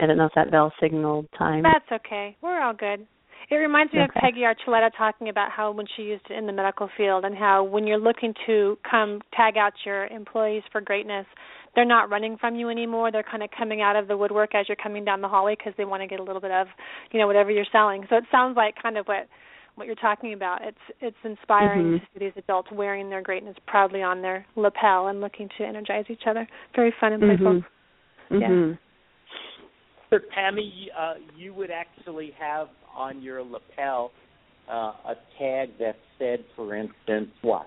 I don't know if that bell signaled time That's okay. We're all good. It reminds me of Peggy Archuleta talking about how when she used it in the medical field and how when you're looking to come tag out your employees for greatness, they're not running from you anymore. They're kind of coming out of the woodwork as you're coming down the hallway because they want to get a little bit of, you know, whatever you're selling. So it sounds like kind of what what you're talking about. It's it's inspiring Mhm. to see these adults wearing their greatness proudly on their lapel and looking to energize each other. Very fun and playful. mhm mhm So Tammy, uh, you would actually have on your lapel uh, a tag that said, for instance, what?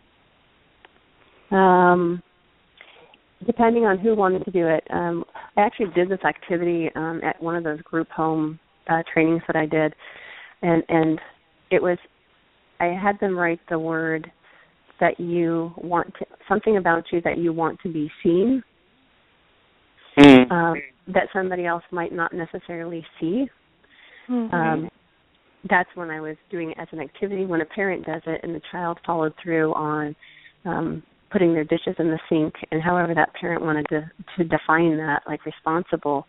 um depending on who wanted to do it um i actually did this activity um at one of those group home uh trainings that i did and and it was i had them write the word that you want to something about you that you want to be seen um that somebody else might not necessarily see Mhm. um that's when I was doing it as an activity. When a parent does it and the child followed through on um putting their dishes in the sink and however that parent wanted to to define that, like responsible,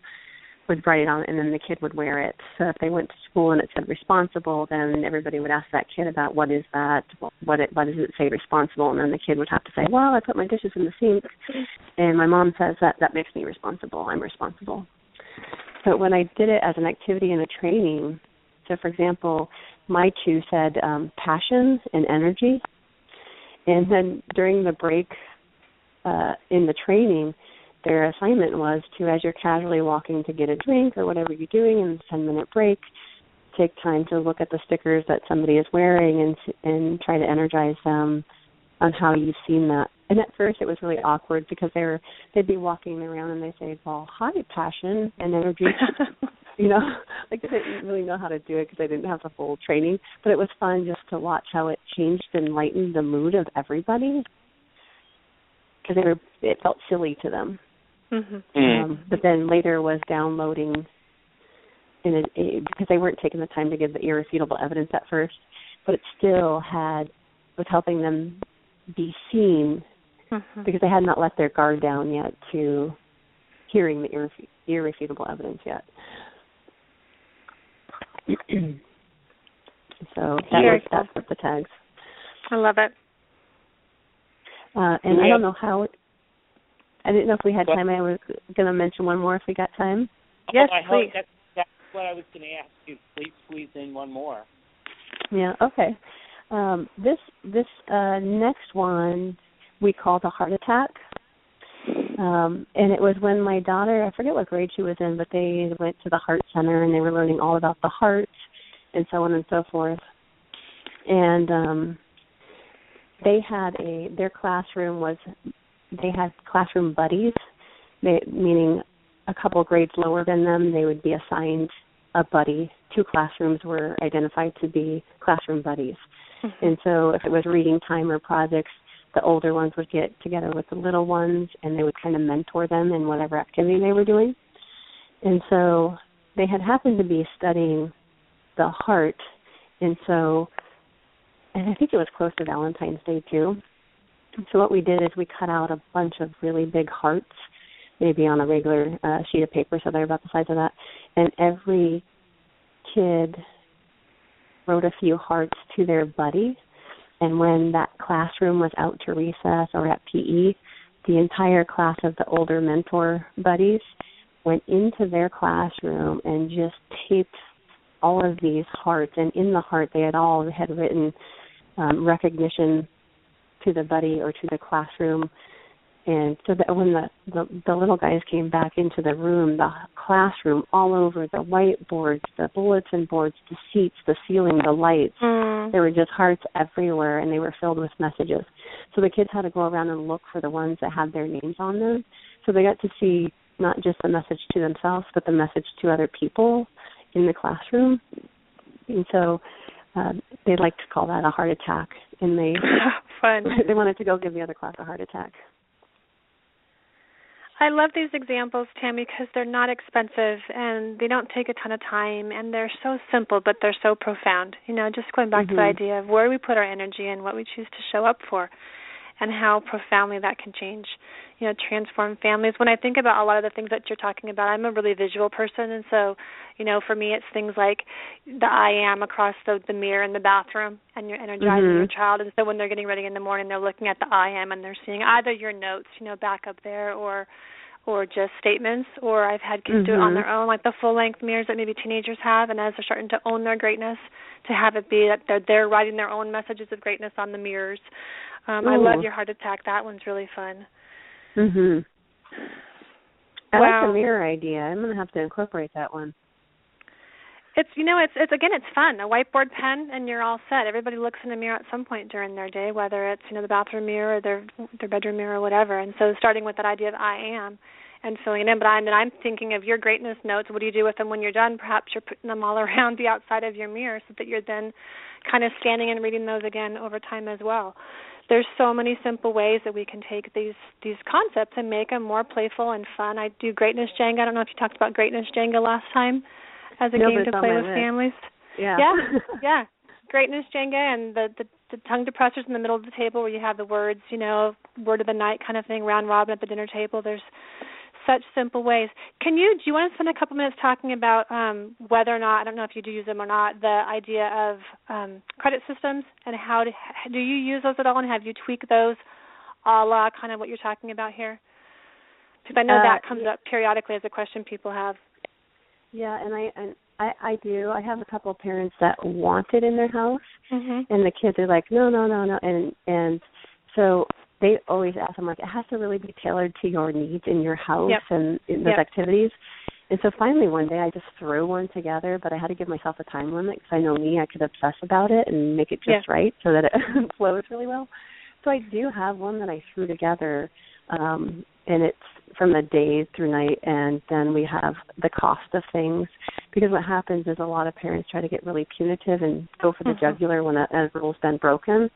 would write it on and then the kid would wear it. So if they went to school and it said responsible, then everybody would ask that kid about what is that, what it does it say responsible, and then the kid would have to say, Well, I put my dishes in the sink and my mom says that that makes me responsible. I'm responsible. But when I did it as an activity in a training, so for example, my two said um, passion and energy. And then during the break uh, in the training, their assignment was to, as you're casually walking to get a drink or whatever you're doing in a 10 minute break, take time to look at the stickers that somebody is wearing and and try to energize them on how you've seen that. And at first it was really awkward because they were they'd be walking around and they say, "Well, hi, passion and energy." you know, like they didn't really know how to do it because they didn't have the full training. But it was fun just to watch how it changed and lightened the mood of everybody because they were it felt silly to them. Mhm. Um, but then later was downloading in a, a, because they weren't taking the time to give the irrefutable evidence at first, but it still had was helping them be seen Mhm. because they had not let their guard down yet to hearing the irrefu- irrefutable evidence yet. so that Very was that's what the tags. I love it. Uh, and I don't know how. I didn't know if we had time. I was going to mention one more if we got time. Yes, oh, I hope please. That's, that's what I was going to ask you. Please squeeze in one more. Yeah. Okay. Um, this this uh, next one we call the heart attack, um, and it was when my daughter I forget what grade she was in, but they went to the heart center and they were learning all about the heart and so on and so forth. And um, they had a their classroom was they had classroom buddies, they, meaning a couple grades lower than them they would be assigned a buddy. Two classrooms were identified to be classroom buddies. Mm-hmm. And so if it was reading time or projects, the older ones would get together with the little ones and they would kind of mentor them in whatever activity they were doing. And so they had happened to be studying the heart and so and I think it was close to Valentine's Day too. So what we did is we cut out a bunch of really big hearts, maybe on a regular uh, sheet of paper, so they're about the size of that. And every kid wrote a few hearts to their buddy, And when that classroom was out to recess or at PE, the entire class of the older mentor buddies went into their classroom and just taped all of these hearts and in the heart they had all had written um, recognition to the buddy or to the classroom. And so that when the, the the little guys came back into the room the classroom all over the whiteboards the bulletin boards the seats the ceiling the lights mm. there were just hearts everywhere and they were filled with messages. So the kids had to go around and look for the ones that had their names on them. So they got to see not just the message to themselves but the message to other people in the classroom. And so uh, they like to call that a heart attack and they fun they wanted to go give the other class a heart attack I love these examples, Tammy, because they're not expensive and they don't take a ton of time and they're so simple, but they're so profound. You know, just going back mm-hmm. to the idea of where we put our energy and what we choose to show up for and how profoundly that can change, you know, transform families. When I think about a lot of the things that you're talking about, I'm a really visual person and so, you know, for me it's things like the I am across the the mirror in the bathroom and you're energizing mm-hmm. your child and so when they're getting ready in the morning they're looking at the I am and they're seeing either your notes, you know, back up there or or just statements or I've had kids mm-hmm. do it on their own, like the full length mirrors that maybe teenagers have and as they're starting to own their greatness, to have it be that they're they're writing their own messages of greatness on the mirrors. Um, I love your heart attack. That one's really fun. Mhm. I wow. like the mirror idea. I'm gonna have to incorporate that one. It's you know it's it's again it's fun a whiteboard pen and you're all set. Everybody looks in a mirror at some point during their day, whether it's you know the bathroom mirror or their their bedroom mirror or whatever. And so starting with that idea of I am and filling it in. But I'm and I'm thinking of your greatness notes. What do you do with them when you're done? Perhaps you're putting them all around the outside of your mirror so that you're then kind of scanning and reading those again over time as well. There's so many simple ways that we can take these these concepts and make them more playful and fun. I do greatness Jenga. I don't know if you talked about greatness Jenga last time as a no, game to play with list. families. Yeah. Yeah. yeah. Greatness Jenga and the, the the tongue depressors in the middle of the table where you have the words, you know, word of the night kind of thing, round robin at the dinner table. There's such simple ways. Can you do you want to spend a couple minutes talking about um, whether or not I don't know if you do use them or not the idea of um, credit systems and how to, do you use those at all and have you tweaked those a la kind of what you're talking about here? Because I know Uh, that comes up periodically as a question people have. Yeah, and I and I I do. I have a couple of parents that want it in their house, Mhm. and the kids are like, no, no, no, no, and and so they always ask them like, it has to really be tailored to your needs in your house Yep. and in those Yep. activities. And so finally one day I just threw one together, but I had to give myself a time limit because I know me, I could obsess about it and make it just right so that it flows really well. So I do have one that I threw together, um, and it's from the day through night, and then we have the cost of things. Because what happens is a lot of parents try to get really punitive and go for the Mhm. jugular when a, a rule's been broken.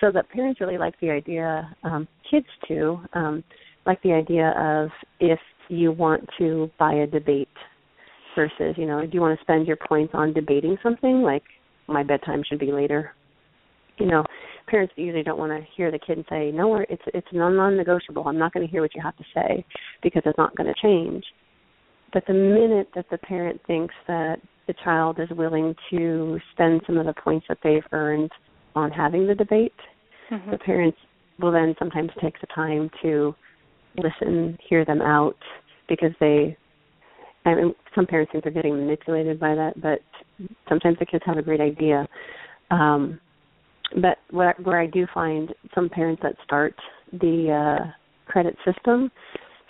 So that parents really like the idea, um, kids too, um, like the idea of if you want to buy a debate versus, you know, do you want to spend your points on debating something like my bedtime should be later you know, parents usually don't want to hear the kid say, "No, it's it's non-negotiable. I'm not going to hear what you have to say because it's not going to change." But the minute that the parent thinks that the child is willing to spend some of the points that they've earned on having the debate, Mhm. the parents will then sometimes take the time to listen, hear them out, because they. I mean, some parents think they're getting manipulated by that, but sometimes the kids have a great idea. Um, but where where I do find some parents that start the uh, credit system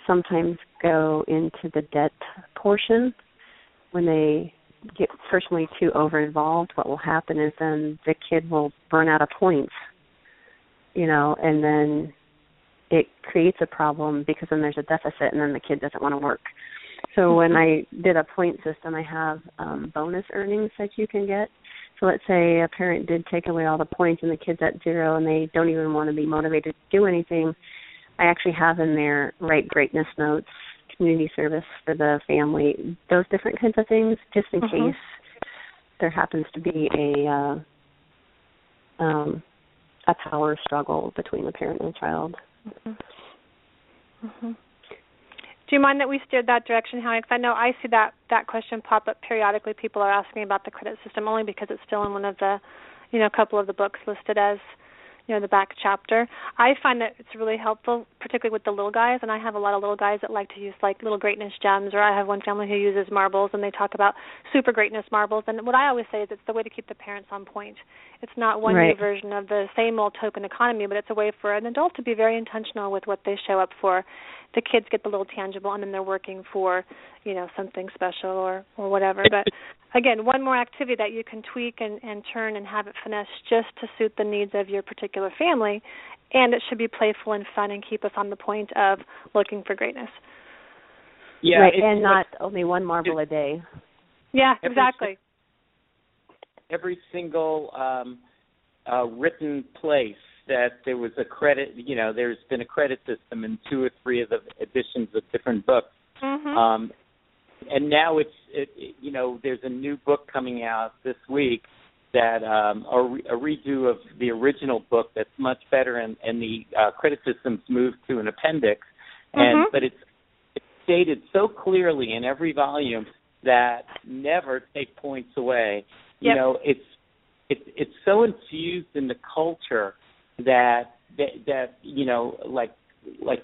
sometimes go into the debt portion when they get personally too over involved what will happen is then the kid will burn out of points you know and then it creates a problem because then there's a deficit and then the kid doesn't want to work. So when i did a point system i have um bonus earnings that you can get so let's say a parent did take away all the points and the kid's at zero and they don't even want to be motivated to do anything. I actually have in there write greatness notes, community service for the family, those different kinds of things, just in Mhm. case there happens to be a uh, um, a power struggle between the parent and the child. Mhm. Mhm. Do you mind that we steered that direction, Howie? Because I know I see that that question pop up periodically. People are asking about the credit system only because it's still in one of the, you know, a couple of the books listed as you know the back chapter. I find that it's really helpful, particularly with the little guys, and I have a lot of little guys that like to use like little greatness gems, or I have one family who uses marbles, and they talk about super greatness marbles. And what I always say is it's the way to keep the parents on point. It's not one right. new version of the same old token economy, but it's a way for an adult to be very intentional with what they show up for. The kids get the little tangible, and then they're working for, you know, something special or or whatever. But again, one more activity that you can tweak and, and turn and have it finesse just to suit the needs of your particular family, and it should be playful and fun and keep us on the point of looking for greatness. Yeah, right, it's and like not only one marble a day. Yeah, Every exactly. every single um, uh, written place that there was a credit. You know, there's been a credit system in two or three of the editions of different books. Mhm. Um, and now it's it, it, you know there's a new book coming out this week that um a, re- a redo of the original book that's much better and and the uh, credit system's moved to an appendix and Mhm. but it's it's stated so clearly in every volume that never take points away you know it's it's it's so infused in the culture that that that you know like like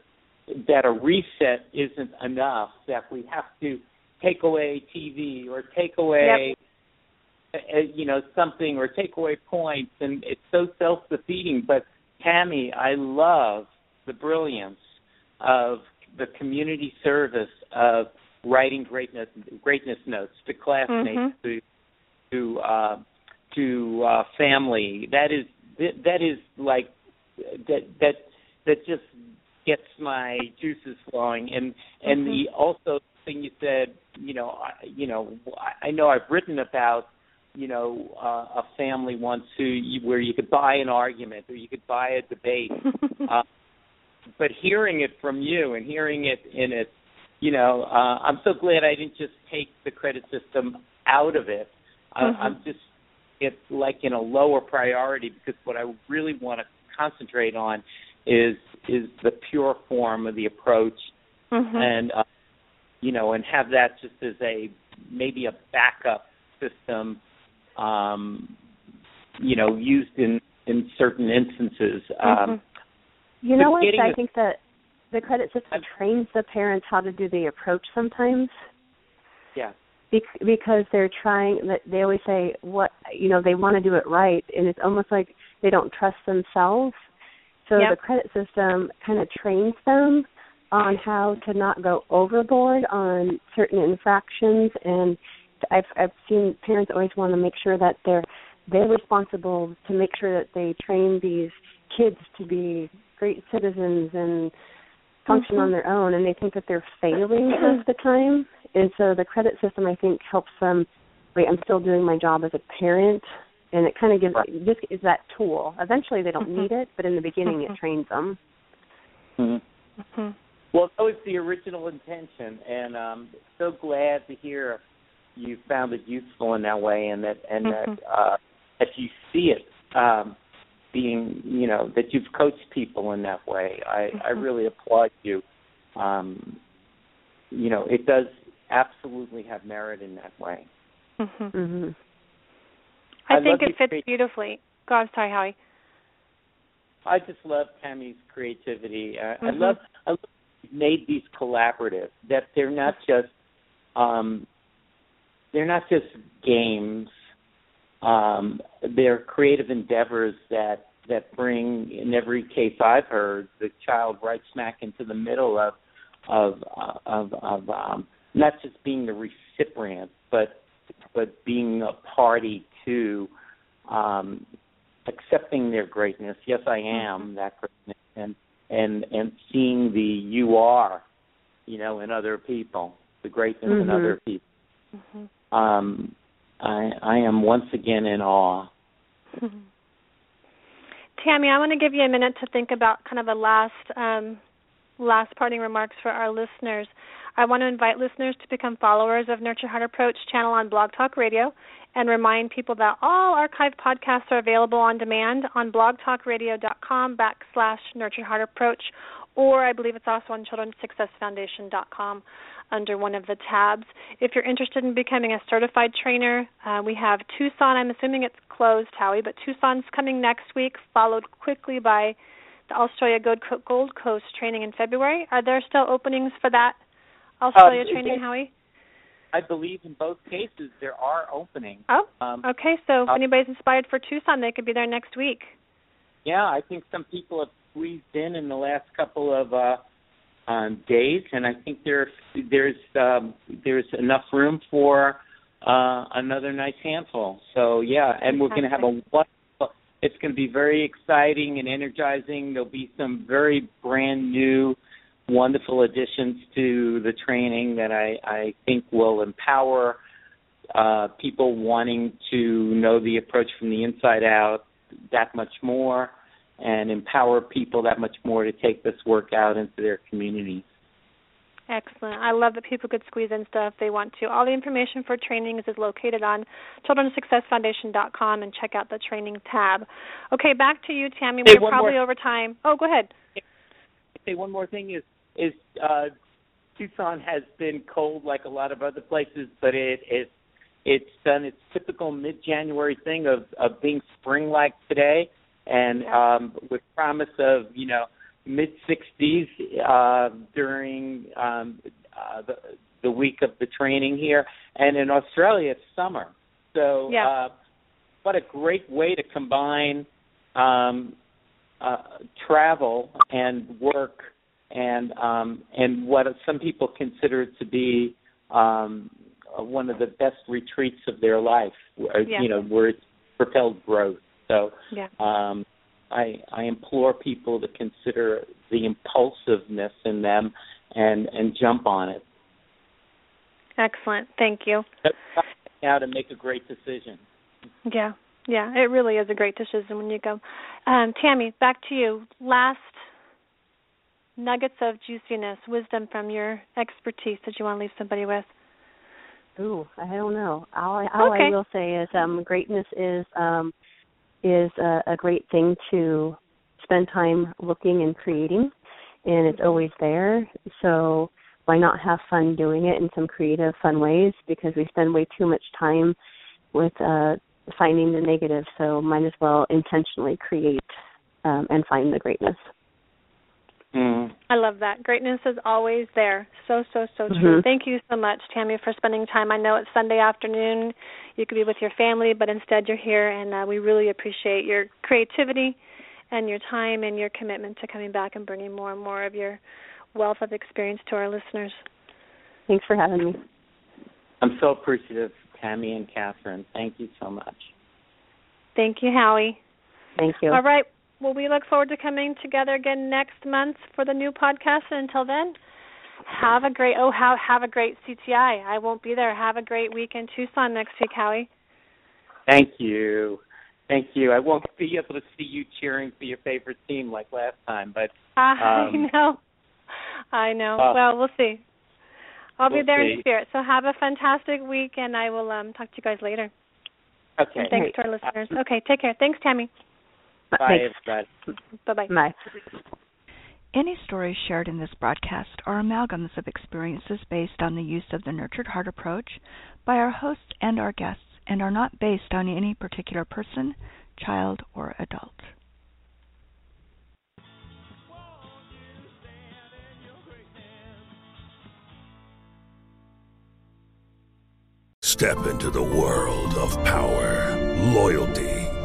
that a reset isn't enough that we have to take away TV or take away uh, you know something or take away points and it's so self-defeating. But Tammy I love the brilliance of the community service of writing greatness greatness notes to classmates Mhm. to to uh to uh family. That is that is like that that that just gets my juices flowing. And and the also thing you said you know I, you know I, I know I've written about you know uh, a family once who you, where you could buy an argument or you could buy a debate uh, but hearing it from you and hearing it in its you know uh, I'm so glad I didn't just take the credit system out of it. I, Mhm. I'm just it's like in a lower priority because what I really want to concentrate on is is the pure form of the approach Mhm. and uh, you know and have that just as a maybe a backup system um you know used in in certain instances um Mhm. You know what? I think that the credit system trains the parents how to do the approach sometimes because they're trying they always say what you know they want to do it right and it's almost like they don't trust themselves. So Yep. the credit system kind of trains them on how to not go overboard on certain infractions and I've I've seen parents always want to make sure that they're they're responsible to make sure that they train these kids to be great citizens and function mm-hmm. on their own and they think that they're failing most of the time and so the credit system i think helps them wait i'm still doing my job as a parent and it kind of gives Right. just is that tool eventually they don't Mhm. need it but in the beginning Mhm. it trains them Mhm. Mhm. Well, that was the original intention, and um, so glad to hear you found it useful in that way, and that and that uh, that you see it um, being, you know, that you've coached people in that way. I I Mhm. really applaud you. Um, you know, it does absolutely have merit in that way. Mhm. mhm I, I think it fits creat- beautifully. Go, I'm sorry, Howie. I just love Tammy's creativity. I, I Mhm. love I love you've made these collaborative that they're not just um they're not just games. Um they're creative endeavors that that bring in every case I've heard the child right smack into the middle of of uh, of of um not just being the recipient but but being a party to um accepting their greatness. Yes, I am that greatness, and and and seeing the you are, you know, in other people, the greatness in Mhm. other people. Mhm. Um, I I am once again in awe. Tammy, I want to give you a minute to think about kind of a last um, last parting remarks for our listeners. I want to invite listeners to become followers of Nurtured Heart Approach channel on Blog Talk Radio and remind people that all archived podcasts are available on demand on blogtalkradio.com backslash Nurtured Heart Approach or I believe it's also on childrensuccessfoundation.com. under one of the tabs. If you're interested in becoming a certified trainer, uh, we have Tucson. I'm assuming it's closed, Howie, but Tucson's coming next week, followed quickly by the Australia Gold Coast training in February. Are there still openings for that Australia um, training, Howie? I believe in both cases there are openings. Oh, um, okay. So if uh, anybody's inspired for Tucson, they could be there next week. Yeah, I think some people have squeezed in in the last couple of uh, um, days, and I think there there's um, there's enough room for uh, another nice handful. So yeah, and we're going to have a wonderful. It's going to be very exciting and energizing. There'll be some very brand new, wonderful additions to the training that I I think will empower uh, people wanting to know the approach from the inside out that much more and empower people that much more to take this work out into their communities. Excellent. I love that people could squeeze in stuff they want to. All the information for trainings is located on childrensuccessfoundation.com and check out the training tab. Okay, back to you, Tammy. We're probably more. over time. Oh, go ahead. Say one more thing is is uh, Tucson has been cold like a lot of other places, but it is it's done its typical mid-January thing of of being spring-like today and um, with promise of you know mid 60s uh, during um, uh, the the week of the training here, and in Australia it's summer. So, yeah. uh, what a great way to combine um, uh, travel and work, and um, and what some people consider to be um, one of the best retreats of their life. Yeah. You know, where it's propelled growth. So yeah. um, I, I implore people to consider the impulsiveness in them and and jump on it. Excellent. Thank you. Now to make a great decision. Yeah, yeah, it really is a great decision when you go. Um, Tammy, back to you. Last nuggets of juiciness, wisdom from your expertise that you want to leave somebody with. Ooh, I don't know. All, all okay. I will say is um, greatness is um, is a, a great thing to spend time looking and creating, and it's always there. So why not have fun doing it in some creative, fun ways? Because we spend way too much time with uh, finding the negative. So might as well intentionally create um, and find the greatness. Mm. I love that. Greatness is always there. So, so, so true. Mm-hmm. Thank you so much, Tammy, for spending time. I know it's Sunday afternoon. You could be with your family, but instead you're here, and uh, we really appreciate your creativity and your time and your commitment to coming back and bringing more and more of your wealth of experience to our listeners. Thanks for having me. I'm so appreciative, Tammy and Catherine. Thank you so much. Thank you, Howie. Thank you. All right. Well, we look forward to coming together again next month for the new podcast. And until then, have a great oh how have a great CTI. I won't be there. Have a great week in Tucson next week, Howie. Thank you. Thank you. I won't be able to see you cheering for your favorite team like last time, but um, I know. I know. Uh, well, we'll see. I'll we'll be there see. in spirit. So have a fantastic week, and I will um, talk to you guys later. Okay. And thanks to our listeners. Okay, take care. Thanks, Tammy. Bye, Thanks. Bye-bye. Bye. Any stories shared in this broadcast are amalgams of experiences based on the use of the Nurtured Heart approach by our hosts and our guests and are not based on any particular person, child, or adult. Step into the world of power, loyalty